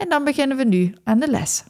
en dan beginnen we nu aan de les.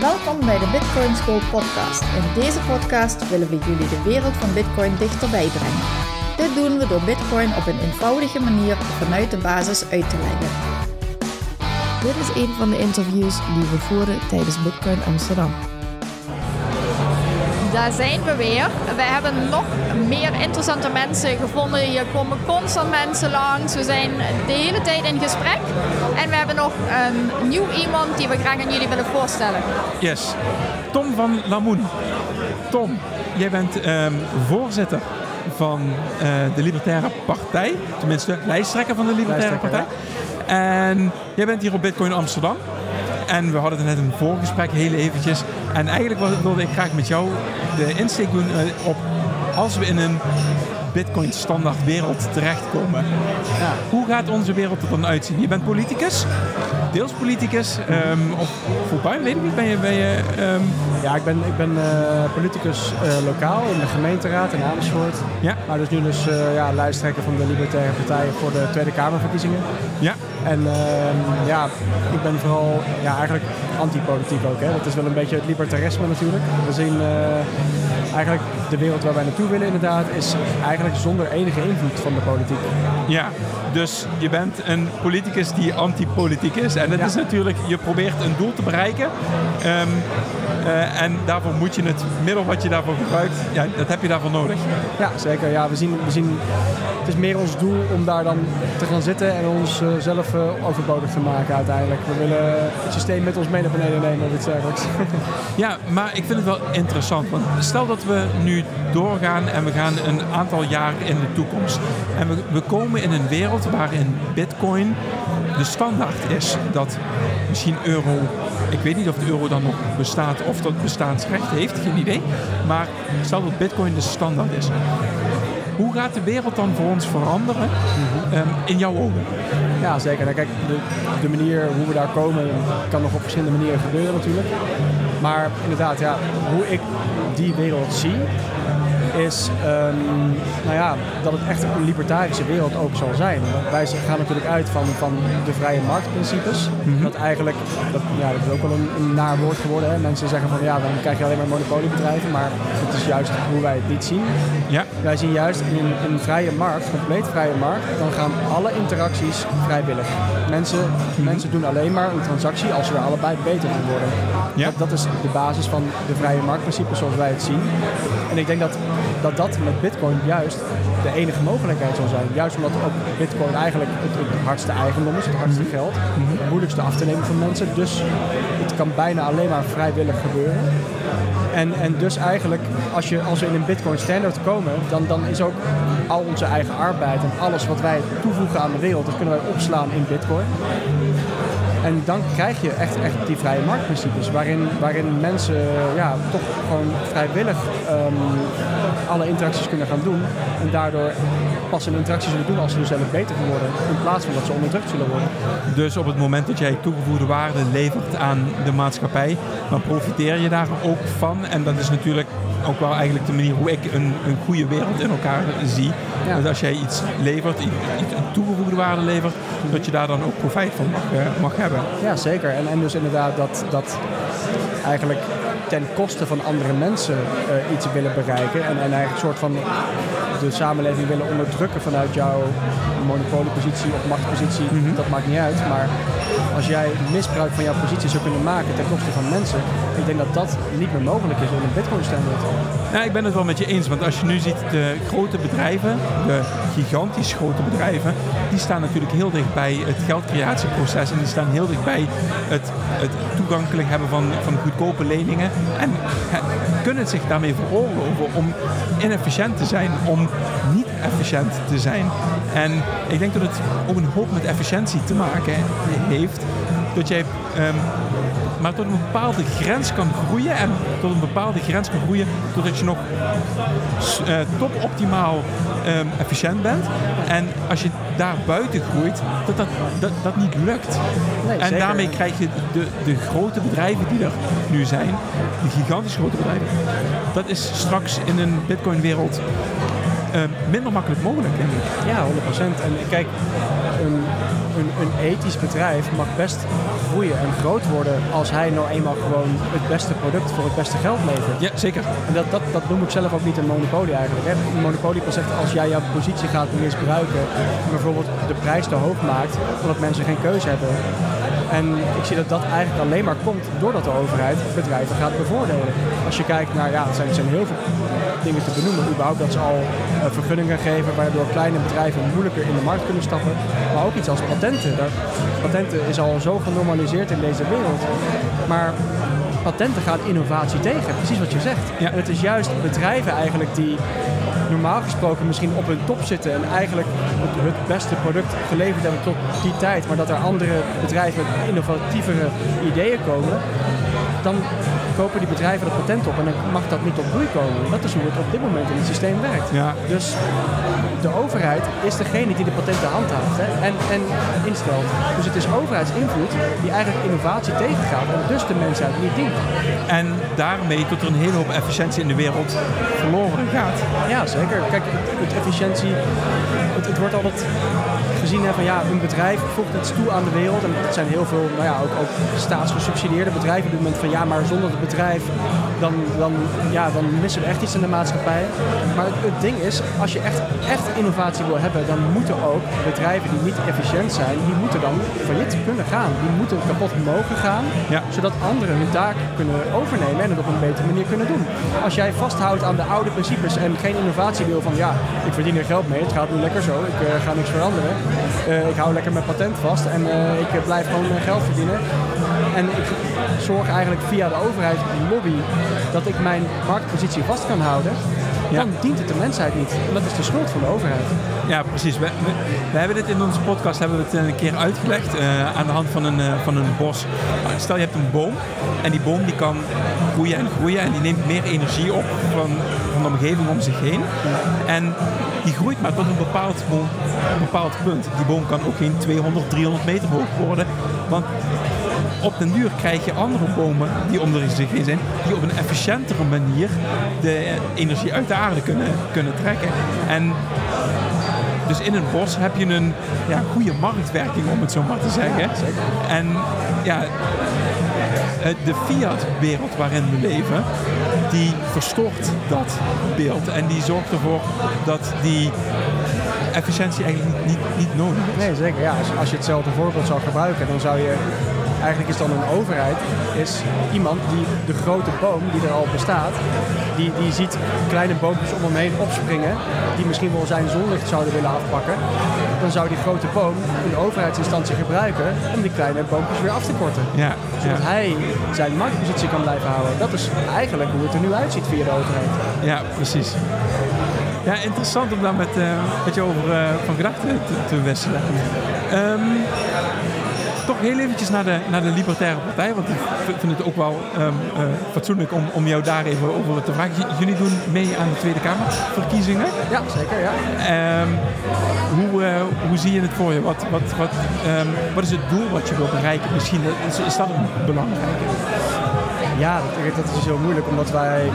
Welkom bij de Bitcoin School podcast. In deze podcast willen we jullie de wereld van Bitcoin dichterbij brengen. Dit doen we door Bitcoin op een eenvoudige manier vanuit de basis uit te leggen. Dit is een van de interviews die we voeren tijdens Bitcoin Amsterdam. Daar zijn we weer. We hebben nog meer interessante mensen gevonden. Hier komen constant mensen langs. We zijn de hele tijd in gesprek. En we hebben nog een nieuw iemand die we graag aan jullie willen voorstellen. Yes. Tom van Lamoen. Tom, jij bent ehm, voorzitter van eh, de Libertaire Partij. Tenminste, lijsttrekker van de Libertaire Partij. En jij bent hier op Bitcoin Amsterdam. En we hadden het net een voorgesprek heel eventjes. En eigenlijk was- wilde ik graag met jou de insteek doen eh, op als we in een Bitcoin standaard wereld terechtkomen. Hoe gaat onze wereld er dan uitzien? Je bent politicus, deels politicus, ehm, of fulltime, weet ik niet. Ben je, ben je ehm, Ja, ik ben, ik ben eh, politicus eh, lokaal in de gemeenteraad in Amersfoort. Ja. Maar dus nu dus ja, lijsttrekker van de Libertaire Partij voor de Tweede Kamerverkiezingen. ja, En ehm, ja, ik ben vooral ja, eigenlijk antipolitiek ook. Hè. Dat is wel een beetje het libertarisme natuurlijk. We zien eh, eigenlijk de wereld waar wij naartoe willen inderdaad is eigenlijk zonder enige invloed van de politiek. ja. Dus je bent een politicus die antipolitiek is. En dat Ja. is natuurlijk, je probeert een doel te bereiken. Ehm, eh, en daarvoor moet je het middel wat je daarvoor gebruikt, ja, dat heb je daarvoor nodig. Ja, zeker. Ja, we zien, we zien, het is meer ons doel om daar dan te gaan zitten en ons eh, zelf eh, overbodig te maken uiteindelijk. We willen het systeem met ons mee naar beneden nemen of iets dergelijks. Ja, maar ik vind het wel interessant. Want stel dat we nu doorgaan en we gaan een aantal jaar in de toekomst. En we, we komen in een wereld waarin bitcoin de standaard is. Dat misschien euro, ik weet niet of de euro dan nog bestaat of dat bestaansrecht heeft, geen idee. Maar stel dat bitcoin de standaard is. Hoe gaat de wereld dan voor ons veranderen ehm, in jouw ogen? ja, zeker. Nou, kijk, de, de manier hoe we daar komen kan nog op verschillende manieren gebeuren natuurlijk. Maar inderdaad, ja, hoe ik die wereld zie, is ehm, nou ja, dat het echt een libertarische wereld ook zal zijn. Want Wij gaan natuurlijk uit van, van de vrije marktprincipes. Dat eigenlijk, dat, ja, dat is ook wel een, een naar woord geworden. Hè? Mensen zeggen van ja, dan krijg je alleen maar monopoliebedrijven. Maar het is juist hoe wij het niet zien. Ja, Wij zien juist in een, vrije markt, compleet vrije markt, dan gaan alle interacties vrijwillig. Mensen, mensen doen alleen maar een transactie als ze er allebei beter van worden. Ja. Dat, dat is de basis van de vrije marktprincipe zoals wij het zien. En ik denk dat dat, dat met bitcoin juist de enige mogelijkheid zal zijn. Juist omdat ook bitcoin eigenlijk het, het hardste eigendom is, het hardste geld. Het moeilijkste af te nemen van mensen. Dus het kan bijna alleen maar vrijwillig gebeuren. En, en dus eigenlijk, als, je, als we in een Bitcoin standard komen, dan, dan is ook al onze eigen arbeid en alles wat wij toevoegen aan de wereld, dat kunnen wij opslaan in Bitcoin. En dan krijg je echt, echt die vrije marktprincipes, waarin, waarin mensen ja, toch gewoon vrijwillig ehm, alle interacties kunnen gaan doen. En daardoor pas een interactie zullen doen als ze er zelf beter van worden, in plaats van dat ze onderdrukt zullen worden. Dus op het moment dat jij toegevoegde waarde levert aan de maatschappij, dan profiteer je daar ook van. En dat is natuurlijk ook wel eigenlijk de manier hoe ik een, een goede wereld in elkaar zie. Ja. Dat als jij iets levert, iets, toegevoegde waarde levert, dat je daar dan ook profijt van mag, eh, mag hebben. Ja, zeker. En, en dus inderdaad dat, dat eigenlijk ten koste van andere mensen eh, iets willen bereiken. En, en eigenlijk een soort van de samenleving willen onderdrukken vanuit jouw monopoliepositie of machtspositie. Dat maakt niet uit. Maar als jij misbruik van jouw positie zou kunnen maken ten koste van mensen. Ik denk dat dat niet meer mogelijk is in een bitcoin standard. Nou, ik ben het wel met je eens, want als je nu ziet de grote bedrijven, de gigantisch grote bedrijven, die staan natuurlijk heel dicht bij het geldcreatieproces en die staan heel dicht bij het, het toegankelijk hebben van, van goedkope leningen en kunnen het zich daarmee veroorloven om inefficiënt te zijn, om niet efficiënt te zijn. En ik denk dat het ook een hoop met efficiëntie te maken heeft. Dat jij ehm, maar tot een bepaalde grens kan groeien. En tot een bepaalde grens kan groeien totdat je nog uh, topoptimaal um, efficiënt bent. En als je daar buiten groeit, dat dat, dat, dat niet lukt. Nee, en zeker. daarmee krijg je de, de grote bedrijven die er nu zijn, de gigantisch grote bedrijven, dat is straks in een bitcoin-wereld uh, minder makkelijk mogelijk, denk ik. Ja, 100%. En kijk, een, een, een, ethisch bedrijf mag best groeien en groot worden als hij nou eenmaal gewoon het beste product voor het beste geld levert. Ja, zeker. En dat, dat, dat noem ik zelf ook niet een monopolie eigenlijk. Hè. Een monopolie zegt als jij jouw positie gaat misbruiken en bijvoorbeeld de prijs te hoog maakt, omdat mensen geen keuze hebben. En ik zie dat dat eigenlijk alleen maar komt doordat de overheid bedrijven gaat bevoordelen. Als je kijkt naar, ja, het zijn, het zijn heel veel dingen te benoemen. Überhaupt dat ze al uh, vergunningen geven waardoor kleine bedrijven moeilijker in de markt kunnen stappen. Maar ook iets als patenten. Dat, patenten is al zo genormaliseerd in deze wereld. Maar patenten gaat innovatie tegen, precies wat je zegt. Ja. En het is juist bedrijven eigenlijk die normaal gesproken misschien op hun top zitten en eigenlijk het, het, beste product geleverd hebben tot die tijd, maar dat er andere bedrijven met innovatievere ideeën komen, dan kopen die bedrijven dat patent op en dan mag dat niet op groei komen. Dat is hoe het op dit moment in het systeem werkt. Ja. Dus de overheid is degene die de patenten handhaaft hè, en, en instelt. Dus het is overheidsinvloed die eigenlijk innovatie tegengaat en dus de mensheid niet dient. En daarmee tot er een hele hoop efficiëntie in de wereld verloren gaat. Ja, zeker. Kijk, het, efficiëntie, het, het, wordt altijd gezien hè, van ja, een bedrijf voegt iets toe aan de wereld. En het zijn heel veel, nou ja, ook, ook staatsgesubsidieerde bedrijven op dit moment van ja, maar zonder het bedrijf dan, dan, ja, dan missen we echt iets in de maatschappij. Maar het, het ding is, als je echt, echt innovatie wil hebben, dan moeten ook bedrijven die niet efficiënt zijn, die moeten dan failliet kunnen gaan. Die moeten kapot mogen gaan, Ja. zodat anderen hun taak kunnen overnemen en het op een betere manier kunnen doen. Als jij vasthoudt aan de oude principes en geen innovatie wil van ja, ik verdien er geld mee, het gaat nu lekker zo, ik eh, ga niks veranderen. Eh, ik hou lekker mijn patent vast en eh, ik blijf gewoon geld verdienen. En ik zorg eigenlijk via de overheid lobby dat ik mijn marktpositie vast kan houden. Ja. Dan dient het de mensheid niet. En dat is de schuld van de overheid. Ja, precies. We, we, we hebben dit in onze podcast hebben we het een keer uitgelegd eh, aan de hand van een, eh, van een bos. Stel je hebt een boom en die boom die kan groeien en groeien en die neemt meer energie op van, van de omgeving om zich heen. En die groeit maar tot een bepaald, een bepaald punt. Die boom kan ook geen 200, 300 meter hoog worden. Want op den duur krijg je andere bomen die om er zich heen zijn, die op een efficiëntere manier de energie uit de aarde kunnen, kunnen trekken. En dus in een bos heb je een ja, goede marktwerking, om het zo maar te zeggen. En ja, de fiat-wereld waarin we leven, die verstoort dat beeld. En die zorgt ervoor dat die efficiëntie eigenlijk niet, niet, niet nodig is. Nee, zeker. Ja, als, als je hetzelfde voorbeeld zou gebruiken, dan zou je... Eigenlijk is dan een overheid is iemand die de grote boom die er al bestaat, die, die ziet kleine boompjes om hem heen opspringen, die misschien wel zijn zonlicht zouden willen afpakken. Dan zou die grote boom een overheidsinstantie gebruiken om die kleine boompjes weer af te korten. Ja, Zodat ja, hij zijn marktpositie kan blijven houden. Dat is eigenlijk hoe het er nu uitziet via de overheid. ja, precies. Ja, interessant om daar met, eh, met je over eh, van gedachten te, te wisselen. Ehm, toch heel eventjes naar de, naar de Libertaire Partij, want ik vind het ook wel ehm, eh, fatsoenlijk om, om jou daar even over te vragen. J- jullie doen mee aan de Tweede Kamerverkiezingen. Ja, zeker. Ja. Ehm, hoe, eh, hoe zie je het voor je? Wat, wat, wat, ehm, wat is het doel wat je wilt bereiken? Misschien is, is dat een belangrijke. Ja, dat, dat is heel moeilijk, omdat wij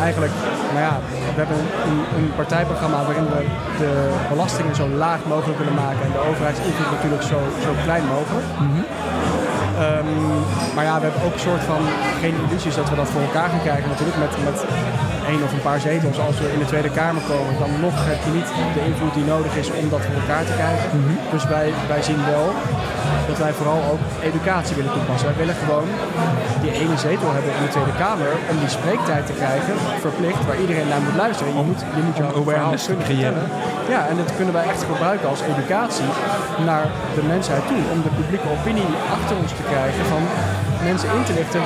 eigenlijk, nou ja, we hebben een, een partijprogramma waarin we de belastingen zo laag mogelijk willen maken en de overheidsinvloed natuurlijk zo, zo klein mogelijk. Ehm, maar ja, we hebben ook een soort van geen illusies dat we dat voor elkaar gaan krijgen. Natuurlijk met, met één of een paar zetels. Als we in de Tweede Kamer komen, dan nog heb je niet de invloed die nodig is om dat voor elkaar te krijgen. Dus wij, wij zien wel dat wij vooral ook educatie willen toepassen. Wij willen gewoon die ene zetel hebben in de Tweede Kamer om die spreektijd te krijgen, verplicht, waar iedereen naar moet luisteren. Je moet, je moet jouw awareness kunnen creëren. Ja, en dat kunnen wij echt gebruiken als educatie naar de mensheid toe. Om de publieke opinie achter ons te krijgen van mensen in te lichten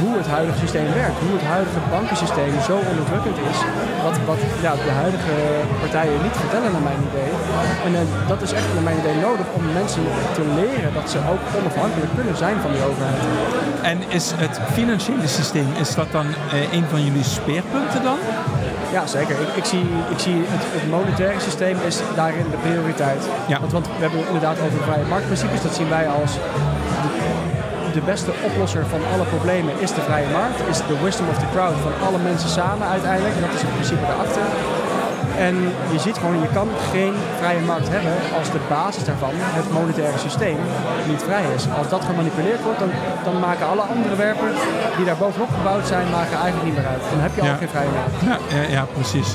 hoe het huidige systeem werkt. Hoe het huidige bankensysteem zo onderdrukkend is. Wat, wat ja, de huidige partijen niet vertellen naar mijn idee. En uh, dat is echt naar mijn idee nodig om mensen te leren dat ze ook onafhankelijk kunnen zijn van die overheid. En is het financiële systeem, is dat dan uh, een van jullie speerpunten dan? Ja, zeker. Ik, ik zie, ik zie het, het, monetaire systeem is daarin de prioriteit. Ja. Want, want we hebben het inderdaad over vrije marktprincipes. Dat zien wij als de, beste oplosser van alle problemen is de vrije markt. Is de wisdom of the crowd van alle mensen samen uiteindelijk. En dat is het principe daarachter. En je ziet gewoon, je kan geen vrije markt hebben als de basis daarvan, het monetaire systeem, niet vrij is. Als dat gemanipuleerd wordt, dan, dan maken alle andere werpen die daar bovenop gebouwd zijn, maken eigenlijk niet meer uit. Dan heb je al geen vrije markt. Ja, ja, ja precies.